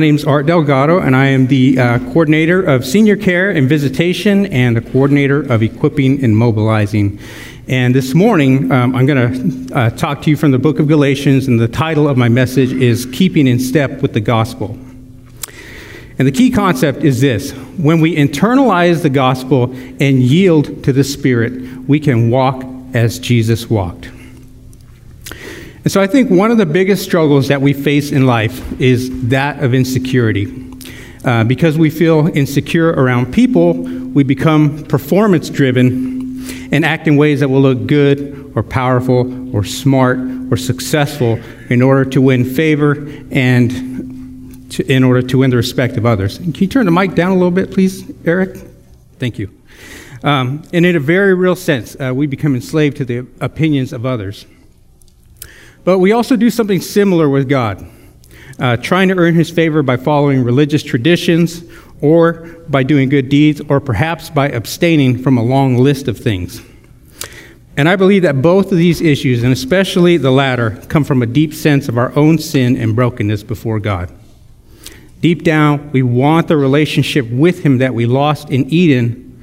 My name is Art Delgado, and I am the uh, coordinator of senior care and visitation and the coordinator of equipping and mobilizing. And this morning, um, I'm going to uh, talk to you from the book of Galatians, and the title of my message is Keeping in Step with the Gospel. And the key concept is this when we internalize the gospel and yield to the Spirit, we can walk as Jesus walked. And so I think one of the biggest struggles that we face in life is that of insecurity. Uh, because we feel insecure around people, we become performance driven and act in ways that will look good or powerful or smart or successful in order to win favor and to, in order to win the respect of others. Can you turn the mic down a little bit, please, Eric? Thank you. Um, and in a very real sense, uh, we become enslaved to the opinions of others. But we also do something similar with God, uh, trying to earn his favor by following religious traditions or by doing good deeds or perhaps by abstaining from a long list of things. And I believe that both of these issues, and especially the latter, come from a deep sense of our own sin and brokenness before God. Deep down, we want the relationship with Him that we lost in Eden,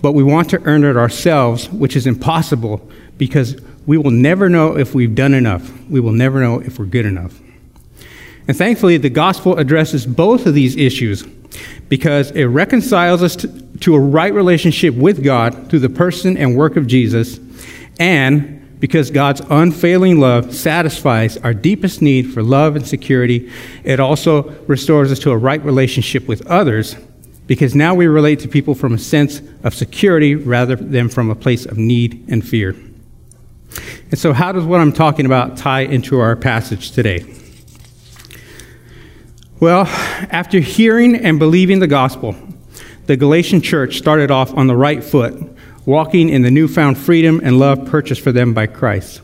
but we want to earn it ourselves, which is impossible because we will never know if we've done enough. We will never know if we're good enough. And thankfully, the gospel addresses both of these issues because it reconciles us to, a right relationship with God through the person and work of Jesus, and because God's unfailing love satisfies our deepest need for love and security, it also restores us to a right relationship with others because now we relate to people from a sense of security rather than from a place of need and fear. And so, how does what I'm talking about tie into our passage today? Well, after hearing and believing the gospel, the Galatian church started off on the right foot, walking in the newfound freedom and love purchased for them by Christ.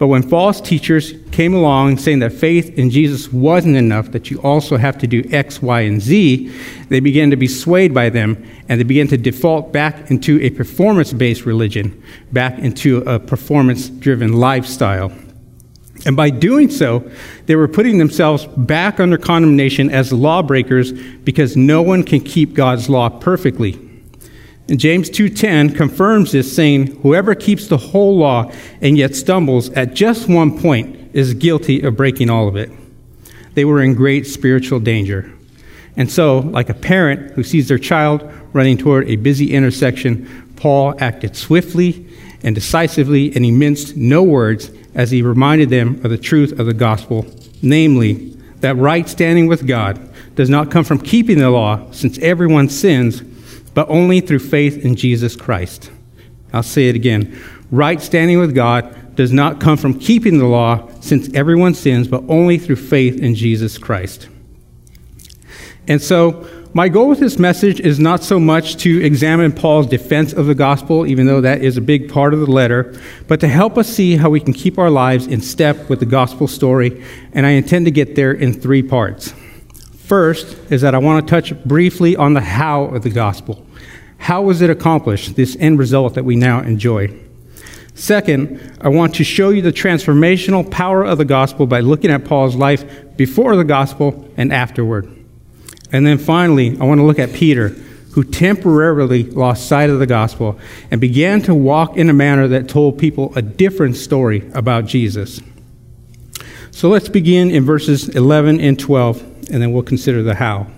But when false teachers came along saying that faith in Jesus wasn't enough, that you also have to do X, Y, and Z, they began to be swayed by them and they began to default back into a performance based religion, back into a performance driven lifestyle. And by doing so, they were putting themselves back under condemnation as lawbreakers because no one can keep God's law perfectly. And James 2:10 confirms this saying, whoever keeps the whole law and yet stumbles at just one point is guilty of breaking all of it. They were in great spiritual danger. And so, like a parent who sees their child running toward a busy intersection, Paul acted swiftly and decisively, and he minced no words as he reminded them of the truth of the gospel, namely, that right standing with God does not come from keeping the law, since everyone sins but only through faith in Jesus Christ. I'll say it again. Right standing with God does not come from keeping the law, since everyone sins, but only through faith in Jesus Christ. And so, my goal with this message is not so much to examine Paul's defense of the gospel, even though that is a big part of the letter, but to help us see how we can keep our lives in step with the gospel story. And I intend to get there in three parts. First is that I want to touch briefly on the how of the gospel. How was it accomplished, this end result that we now enjoy? Second, I want to show you the transformational power of the gospel by looking at Paul's life before the gospel and afterward. And then finally, I want to look at Peter, who temporarily lost sight of the gospel and began to walk in a manner that told people a different story about Jesus. So let's begin in verses 11 and 12 and then we'll consider the how.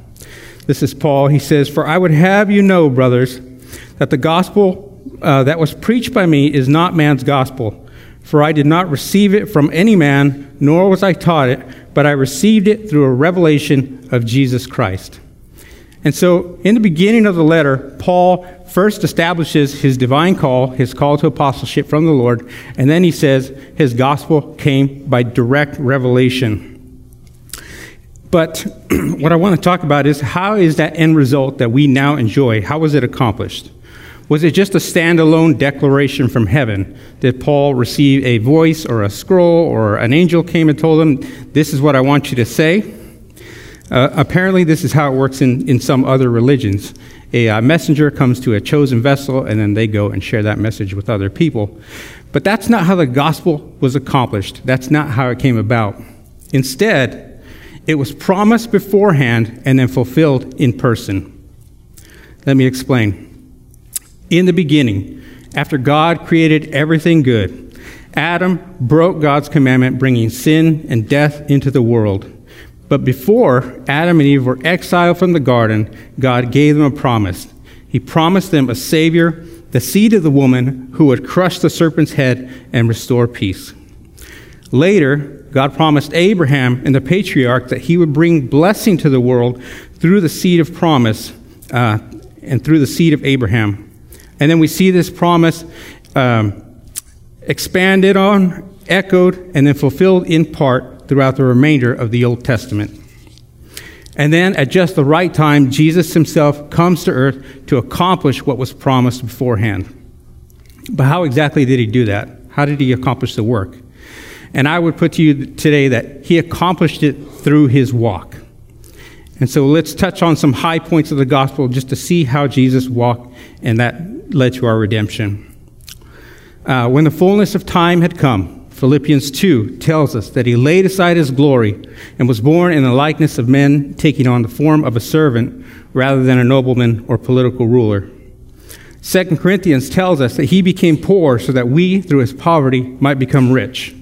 This is Paul. He says, For I would have you know, brothers, that the gospel uh, that was preached by me is not man's gospel. For I did not receive it from any man, nor was I taught it, but I received it through a revelation of Jesus Christ. And so, in the beginning of the letter, Paul first establishes his divine call, his call to apostleship from the Lord, and then he says his gospel came by direct revelation. But what I want to talk about is how is that end result that we now enjoy, how was it accomplished? Was it just a standalone declaration from heaven? Did Paul receive a voice or a scroll or an angel came and told him, This is what I want you to say? Uh, apparently, this is how it works in, in some other religions. A uh, messenger comes to a chosen vessel, and then they go and share that message with other people. But that's not how the gospel was accomplished. That's not how it came about. Instead, It was promised beforehand and then fulfilled in person. Let me explain. In the beginning, after God created everything good, Adam broke God's commandment, bringing sin and death into the world. But before Adam and Eve were exiled from the garden, God gave them a promise. He promised them a Savior, the seed of the woman, who would crush the serpent's head and restore peace. Later, God promised Abraham and the patriarch that he would bring blessing to the world through the seed of promise uh, and through the seed of Abraham. And then we see this promise um, expanded on, echoed, and then fulfilled in part throughout the remainder of the Old Testament. And then at just the right time, Jesus himself comes to earth to accomplish what was promised beforehand. But how exactly did he do that? How did he accomplish the work? And I would put to you today that he accomplished it through his walk. And so let's touch on some high points of the gospel just to see how Jesus walked and that led to our redemption. Uh, when the fullness of time had come, Philippians 2 tells us that he laid aside his glory and was born in the likeness of men, taking on the form of a servant rather than a nobleman or political ruler. 2 Corinthians tells us that he became poor so that we, through his poverty, might become rich.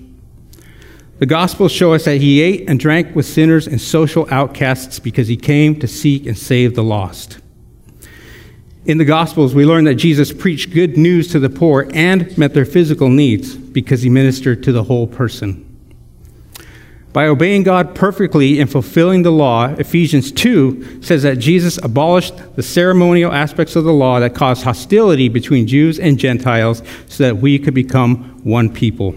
The Gospels show us that he ate and drank with sinners and social outcasts because he came to seek and save the lost. In the Gospels, we learn that Jesus preached good news to the poor and met their physical needs because he ministered to the whole person. By obeying God perfectly and fulfilling the law, Ephesians 2 says that Jesus abolished the ceremonial aspects of the law that caused hostility between Jews and Gentiles so that we could become one people.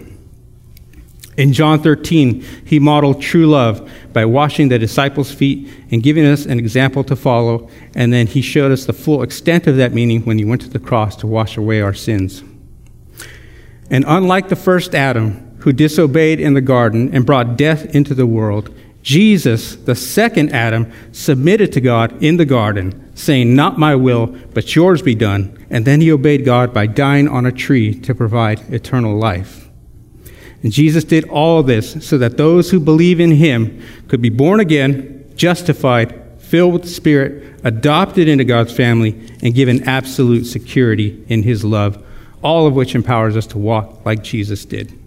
In John 13, he modeled true love by washing the disciples' feet and giving us an example to follow. And then he showed us the full extent of that meaning when he went to the cross to wash away our sins. And unlike the first Adam, who disobeyed in the garden and brought death into the world, Jesus, the second Adam, submitted to God in the garden, saying, Not my will, but yours be done. And then he obeyed God by dying on a tree to provide eternal life. And Jesus did all this so that those who believe in him could be born again, justified, filled with the Spirit, adopted into God's family, and given absolute security in his love, all of which empowers us to walk like Jesus did.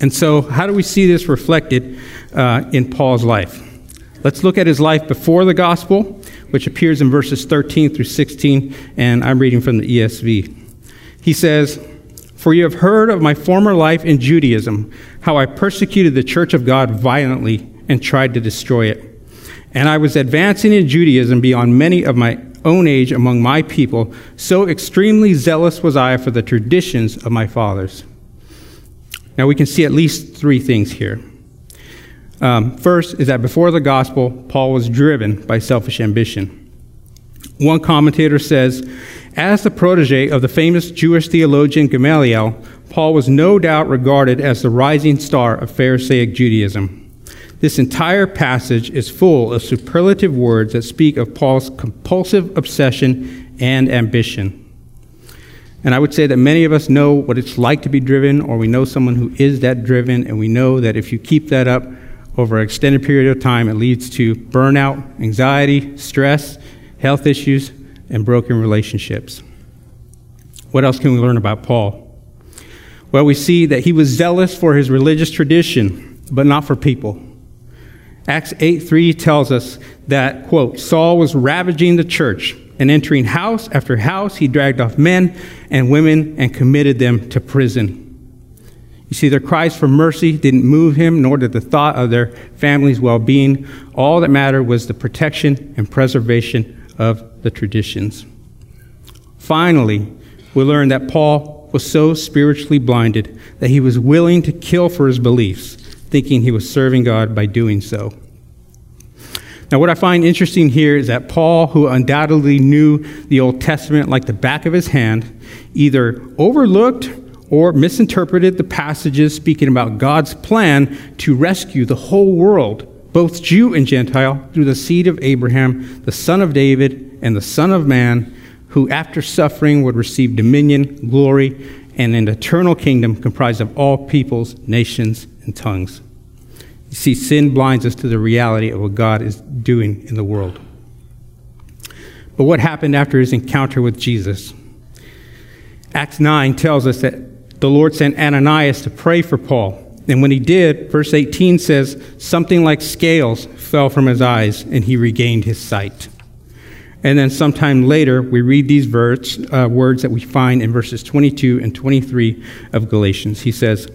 And so, how do we see this reflected uh, in Paul's life? Let's look at his life before the gospel, which appears in verses 13 through 16, and I'm reading from the ESV. He says, for you have heard of my former life in Judaism, how I persecuted the church of God violently and tried to destroy it. And I was advancing in Judaism beyond many of my own age among my people, so extremely zealous was I for the traditions of my fathers. Now we can see at least three things here. Um, first is that before the gospel, Paul was driven by selfish ambition. One commentator says, as the protege of the famous Jewish theologian Gamaliel, Paul was no doubt regarded as the rising star of Pharisaic Judaism. This entire passage is full of superlative words that speak of Paul's compulsive obsession and ambition. And I would say that many of us know what it's like to be driven, or we know someone who is that driven, and we know that if you keep that up over an extended period of time, it leads to burnout, anxiety, stress, health issues, and broken relationships. What else can we learn about Paul? Well, we see that he was zealous for his religious tradition, but not for people. Acts 8 3 tells us that, quote, Saul was ravaging the church and entering house after house, he dragged off men and women and committed them to prison. You see, their cries for mercy didn't move him, nor did the thought of their family's well being. All that mattered was the protection and preservation of the traditions. Finally, we learn that Paul was so spiritually blinded that he was willing to kill for his beliefs, thinking he was serving God by doing so. Now, what I find interesting here is that Paul, who undoubtedly knew the Old Testament like the back of his hand, either overlooked or misinterpreted the passages speaking about God's plan to rescue the whole world both Jew and Gentile, through the seed of Abraham, the son of David, and the Son of Man, who after suffering would receive dominion, glory, and an eternal kingdom comprised of all peoples, nations, and tongues. You see, sin blinds us to the reality of what God is doing in the world. But what happened after his encounter with Jesus? Acts 9 tells us that the Lord sent Ananias to pray for Paul. And when he did, verse 18 says, something like scales fell from his eyes and he regained his sight. And then sometime later, we read these uh, words that we find in verses 22 and 23 of Galatians. He says,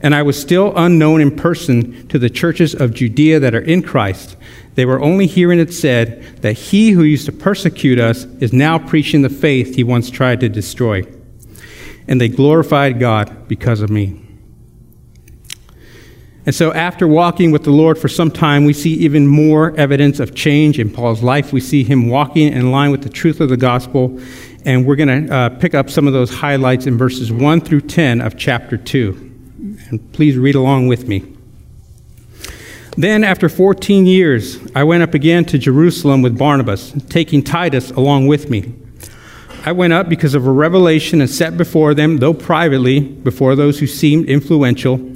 And I was still unknown in person to the churches of Judea that are in Christ. They were only hearing it said that he who used to persecute us is now preaching the faith he once tried to destroy. And they glorified God because of me. And so, after walking with the Lord for some time, we see even more evidence of change in Paul's life. We see him walking in line with the truth of the gospel. And we're going to uh, pick up some of those highlights in verses 1 through 10 of chapter 2. And please read along with me. Then, after 14 years, I went up again to Jerusalem with Barnabas, taking Titus along with me. I went up because of a revelation and set before them, though privately, before those who seemed influential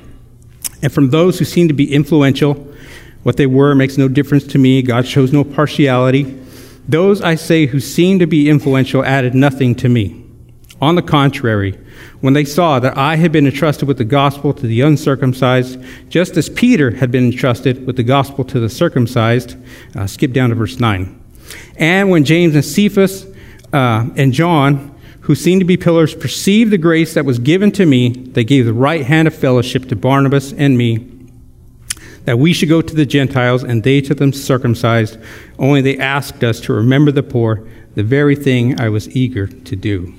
And from those who seem to be influential, what they were makes no difference to me. God shows no partiality. Those, I say, who seem to be influential added nothing to me. On the contrary, when they saw that I had been entrusted with the gospel to the uncircumcised, just as Peter had been entrusted with the gospel to the circumcised, uh, skip down to verse 9. And when James and Cephas uh, and John who seemed to be pillars, perceived the grace that was given to me. They gave the right hand of fellowship to Barnabas and me, that we should go to the Gentiles and they to them circumcised. Only they asked us to remember the poor, the very thing I was eager to do.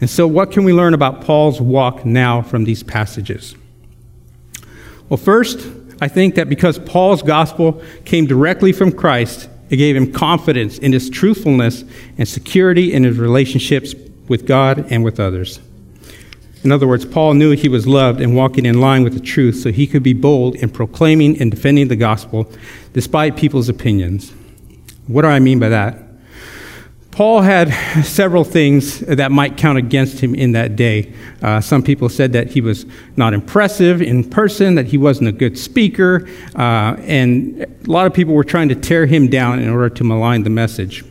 And so, what can we learn about Paul's walk now from these passages? Well, first, I think that because Paul's gospel came directly from Christ, it gave him confidence in his truthfulness and security in his relationships with God and with others. In other words, Paul knew he was loved and walking in line with the truth so he could be bold in proclaiming and defending the gospel despite people's opinions. What do I mean by that? Paul had several things that might count against him in that day. Uh, some people said that he was not impressive in person, that he wasn't a good speaker, uh, and a lot of people were trying to tear him down in order to malign the message.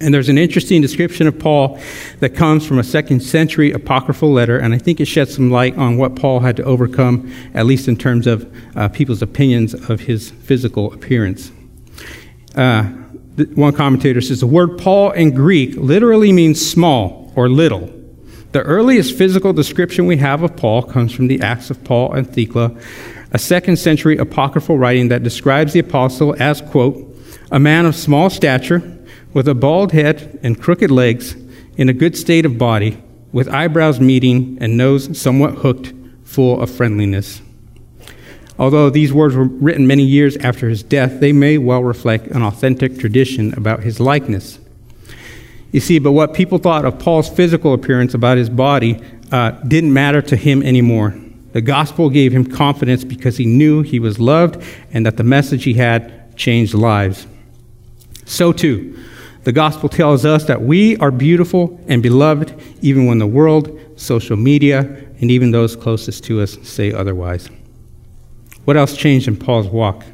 And there's an interesting description of Paul that comes from a second century apocryphal letter, and I think it sheds some light on what Paul had to overcome, at least in terms of uh, people's opinions of his physical appearance. Uh, one commentator says the word Paul in Greek literally means small or little. The earliest physical description we have of Paul comes from the Acts of Paul and Thecla, a second century apocryphal writing that describes the apostle as, quote, a man of small stature, with a bald head and crooked legs, in a good state of body, with eyebrows meeting and nose somewhat hooked, full of friendliness. Although these words were written many years after his death, they may well reflect an authentic tradition about his likeness. You see, but what people thought of Paul's physical appearance about his body uh, didn't matter to him anymore. The gospel gave him confidence because he knew he was loved and that the message he had changed lives. So, too, the gospel tells us that we are beautiful and beloved even when the world, social media, and even those closest to us say otherwise. What else changed in Paul's walk?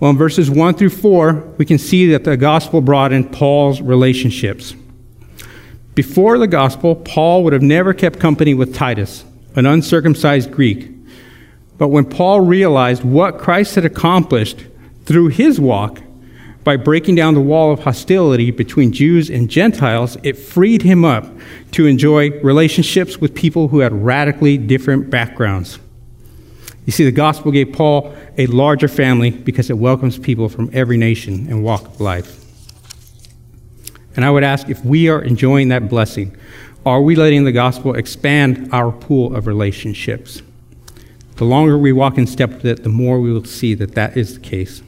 Well, in verses 1 through 4, we can see that the gospel brought in Paul's relationships. Before the gospel, Paul would have never kept company with Titus, an uncircumcised Greek. But when Paul realized what Christ had accomplished through his walk by breaking down the wall of hostility between Jews and Gentiles, it freed him up to enjoy relationships with people who had radically different backgrounds. You see, the gospel gave Paul a larger family because it welcomes people from every nation and walk of life. And I would ask if we are enjoying that blessing, are we letting the gospel expand our pool of relationships? The longer we walk in step with it, the more we will see that that is the case.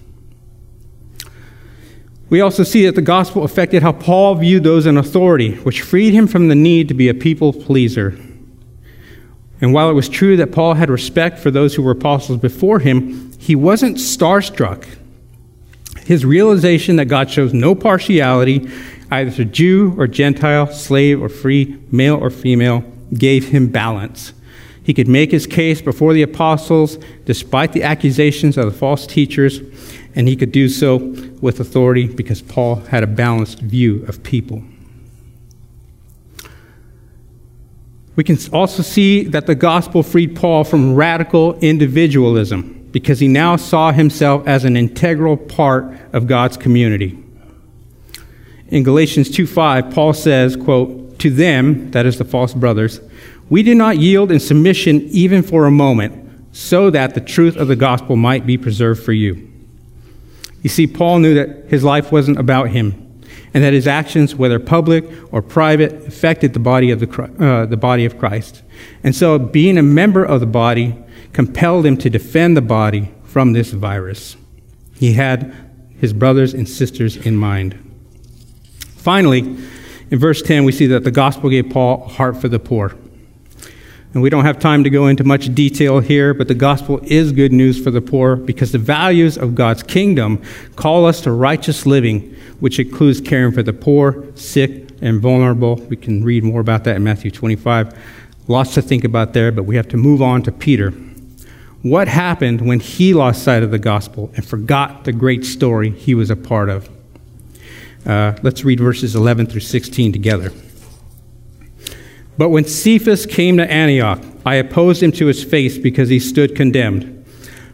We also see that the gospel affected how Paul viewed those in authority, which freed him from the need to be a people pleaser. And while it was true that Paul had respect for those who were apostles before him, he wasn't starstruck. His realization that God shows no partiality, either to Jew or Gentile, slave or free, male or female, gave him balance. He could make his case before the apostles despite the accusations of the false teachers, and he could do so with authority because Paul had a balanced view of people. We can also see that the gospel freed Paul from radical individualism because he now saw himself as an integral part of God's community. In Galatians 2:5, Paul says, quote, "To them, that is the false brothers, we did not yield in submission even for a moment, so that the truth of the gospel might be preserved for you." You see, Paul knew that his life wasn't about him and that his actions, whether public or private, affected the body of, the, uh, the body of Christ. And so, being a member of the body compelled him to defend the body from this virus. He had his brothers and sisters in mind. Finally, in verse 10, we see that the gospel gave Paul a heart for the poor. And we don't have time to go into much detail here, but the gospel is good news for the poor because the values of God's kingdom call us to righteous living which includes caring for the poor, sick, and vulnerable. We can read more about that in Matthew 25. Lots to think about there, but we have to move on to Peter. What happened when he lost sight of the gospel and forgot the great story he was a part of? Uh, let's read verses 11 through 16 together. But when Cephas came to Antioch, I opposed him to his face because he stood condemned.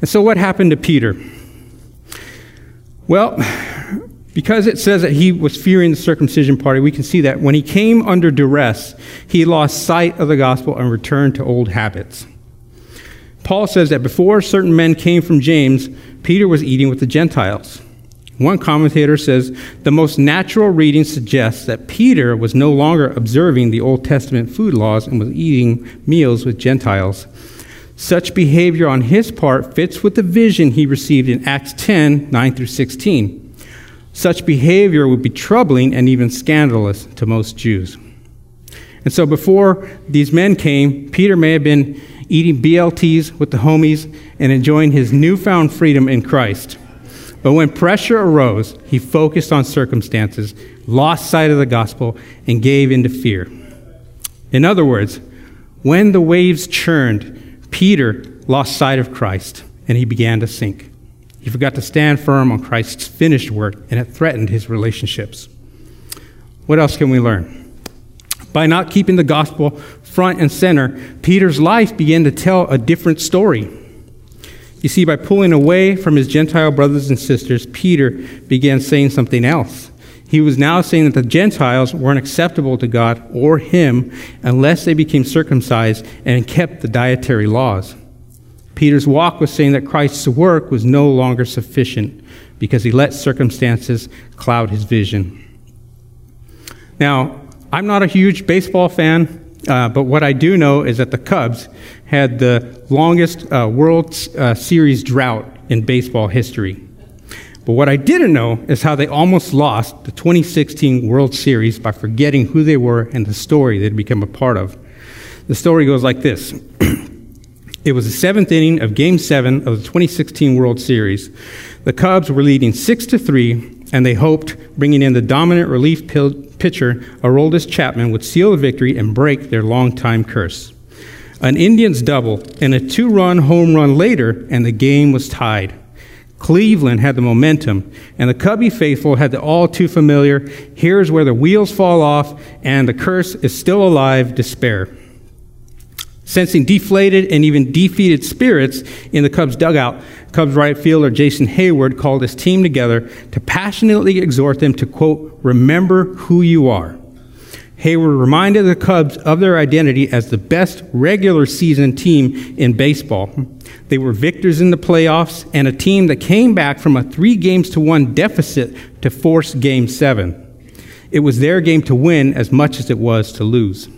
And so, what happened to Peter? Well, because it says that he was fearing the circumcision party, we can see that when he came under duress, he lost sight of the gospel and returned to old habits. Paul says that before certain men came from James, Peter was eating with the Gentiles. One commentator says the most natural reading suggests that Peter was no longer observing the Old Testament food laws and was eating meals with Gentiles. Such behavior on his part fits with the vision he received in Acts 10 9 through 16. Such behavior would be troubling and even scandalous to most Jews. And so before these men came, Peter may have been eating BLTs with the homies and enjoying his newfound freedom in Christ. But when pressure arose, he focused on circumstances, lost sight of the gospel, and gave into fear. In other words, when the waves churned, Peter lost sight of Christ and he began to sink. He forgot to stand firm on Christ's finished work and it threatened his relationships. What else can we learn? By not keeping the gospel front and center, Peter's life began to tell a different story. You see, by pulling away from his Gentile brothers and sisters, Peter began saying something else. He was now saying that the Gentiles weren't acceptable to God or him unless they became circumcised and kept the dietary laws. Peter's walk was saying that Christ's work was no longer sufficient because he let circumstances cloud his vision. Now, I'm not a huge baseball fan, uh, but what I do know is that the Cubs had the longest uh, World uh, Series drought in baseball history. But what I didn't know is how they almost lost the 2016 World Series by forgetting who they were and the story they'd become a part of. The story goes like this It was the seventh inning of Game 7 of the 2016 World Series. The Cubs were leading 6 to 3, and they hoped bringing in the dominant relief pitcher, Aroldis Chapman, would seal the victory and break their long-time curse. An Indians double and a two run home run later, and the game was tied. Cleveland had the momentum, and the Cubby faithful had the all too familiar here's where the wheels fall off and the curse is still alive despair. Sensing deflated and even defeated spirits in the Cubs dugout, Cubs right fielder Jason Heyward called his team together to passionately exhort them to, quote, remember who you are. Heyward reminded the Cubs of their identity as the best regular season team in baseball. They were victors in the playoffs and a team that came back from a three games to one deficit to force game seven. It was their game to win as much as it was to lose.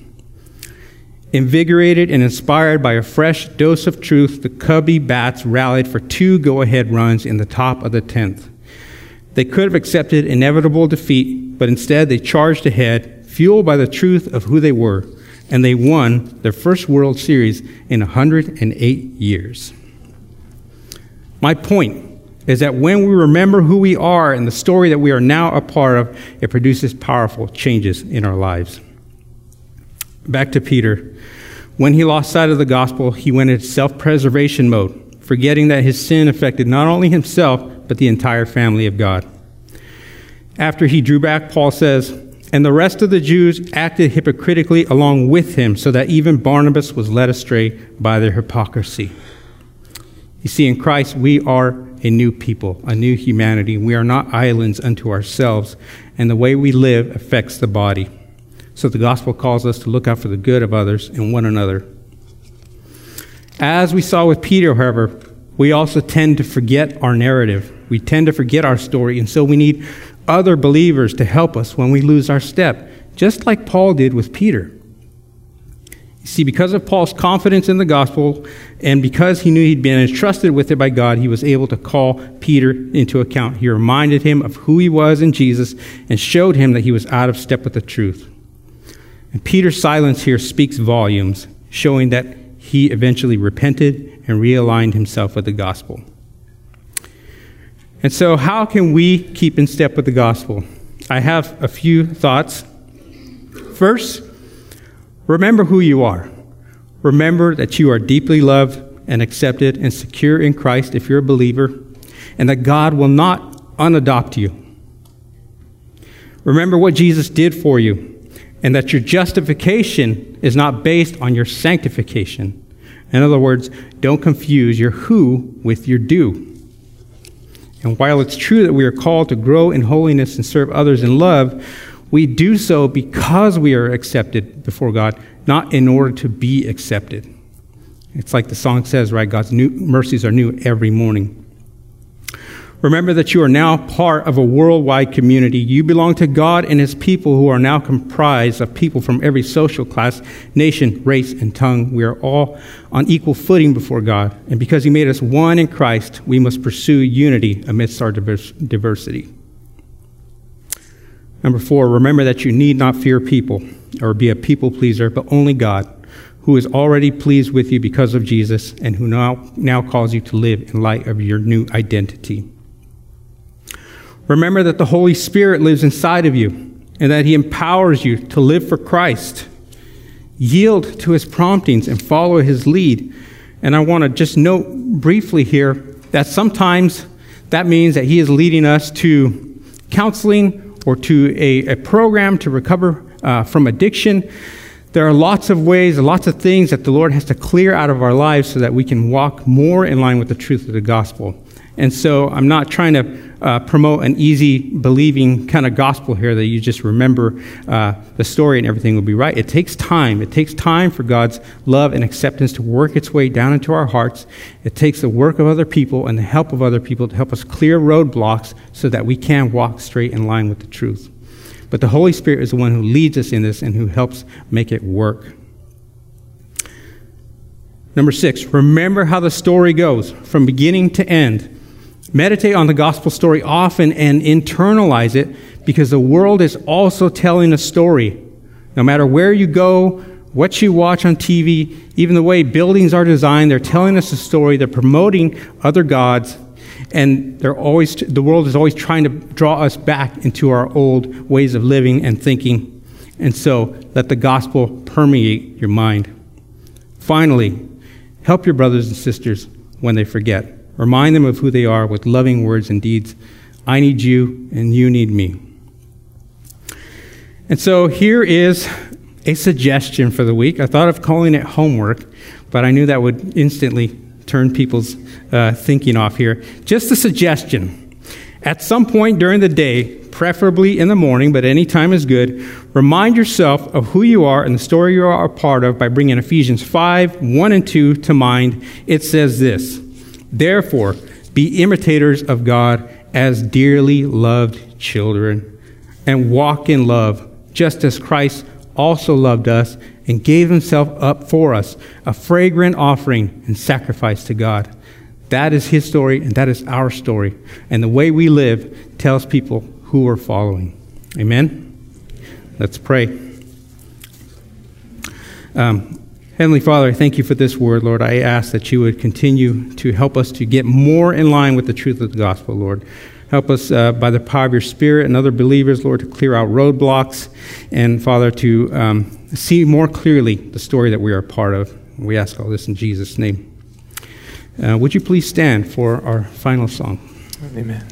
Invigorated and inspired by a fresh dose of truth, the Cubby Bats rallied for two go ahead runs in the top of the 10th. They could have accepted inevitable defeat, but instead they charged ahead, fueled by the truth of who they were, and they won their first World Series in 108 years. My point is that when we remember who we are and the story that we are now a part of, it produces powerful changes in our lives. Back to Peter. When he lost sight of the gospel, he went into self preservation mode, forgetting that his sin affected not only himself, but the entire family of God. After he drew back, Paul says, And the rest of the Jews acted hypocritically along with him, so that even Barnabas was led astray by their hypocrisy. You see, in Christ, we are a new people, a new humanity. We are not islands unto ourselves, and the way we live affects the body. So the gospel calls us to look out for the good of others and one another. As we saw with Peter, however, we also tend to forget our narrative. We tend to forget our story, and so we need other believers to help us when we lose our step, just like Paul did with Peter. You see, because of Paul's confidence in the gospel and because he knew he'd been entrusted with it by God, he was able to call Peter into account. He reminded him of who he was in Jesus and showed him that he was out of step with the truth. And Peter's silence here speaks volumes, showing that he eventually repented and realigned himself with the gospel. And so, how can we keep in step with the gospel? I have a few thoughts. First, remember who you are. Remember that you are deeply loved and accepted and secure in Christ if you're a believer, and that God will not unadopt you. Remember what Jesus did for you and that your justification is not based on your sanctification. In other words, don't confuse your who with your do. And while it's true that we are called to grow in holiness and serve others in love, we do so because we are accepted before God, not in order to be accepted. It's like the song says, right? God's new mercies are new every morning. Remember that you are now part of a worldwide community. You belong to God and His people who are now comprised of people from every social class, nation, race, and tongue. We are all on equal footing before God. And because He made us one in Christ, we must pursue unity amidst our diversity. Number four, remember that you need not fear people or be a people pleaser, but only God, who is already pleased with you because of Jesus and who now, now calls you to live in light of your new identity. Remember that the Holy Spirit lives inside of you and that He empowers you to live for Christ. Yield to His promptings and follow His lead. And I want to just note briefly here that sometimes that means that He is leading us to counseling or to a, a program to recover uh, from addiction. There are lots of ways, lots of things that the Lord has to clear out of our lives so that we can walk more in line with the truth of the gospel. And so I'm not trying to uh, promote an easy believing kind of gospel here that you just remember uh, the story and everything will be right. It takes time. It takes time for God's love and acceptance to work its way down into our hearts. It takes the work of other people and the help of other people to help us clear roadblocks so that we can walk straight in line with the truth. But the Holy Spirit is the one who leads us in this and who helps make it work. Number six, remember how the story goes from beginning to end. Meditate on the gospel story often and internalize it because the world is also telling a story. No matter where you go what you watch on TV, even the way buildings are designed, they're telling us a story, they're promoting other gods, and they're always, the world is always trying to draw us back into our old ways of living and thinking. And so let the gospel permeate your mind. Finally, help your brothers and sisters when they forget. Remind them of who they are with loving words and deeds. I need you, and you need me. And so here is a suggestion for the week. I thought of calling it homework, but I knew that would instantly turn people's uh, thinking off here. Just a suggestion. At some point during the day, preferably in the morning, but any time is good, remind yourself of who you are and the story you are a part of by bringing Ephesians 5 1 and 2 to mind. It says this Therefore, be imitators of God as dearly loved children, and walk in love, just as Christ also loved us and gave himself up for us, a fragrant offering and sacrifice to God. That is his story, and that is our story. And the way we live tells people who we're following. Amen? Let's pray. Um, Heavenly Father, I thank you for this word, Lord. I ask that you would continue to help us to get more in line with the truth of the gospel, Lord. Help us uh, by the power of your Spirit and other believers, Lord, to clear out roadblocks and, Father, to um, see more clearly the story that we are a part of. We ask all this in Jesus' name. Uh, would you please stand for our final song? Amen.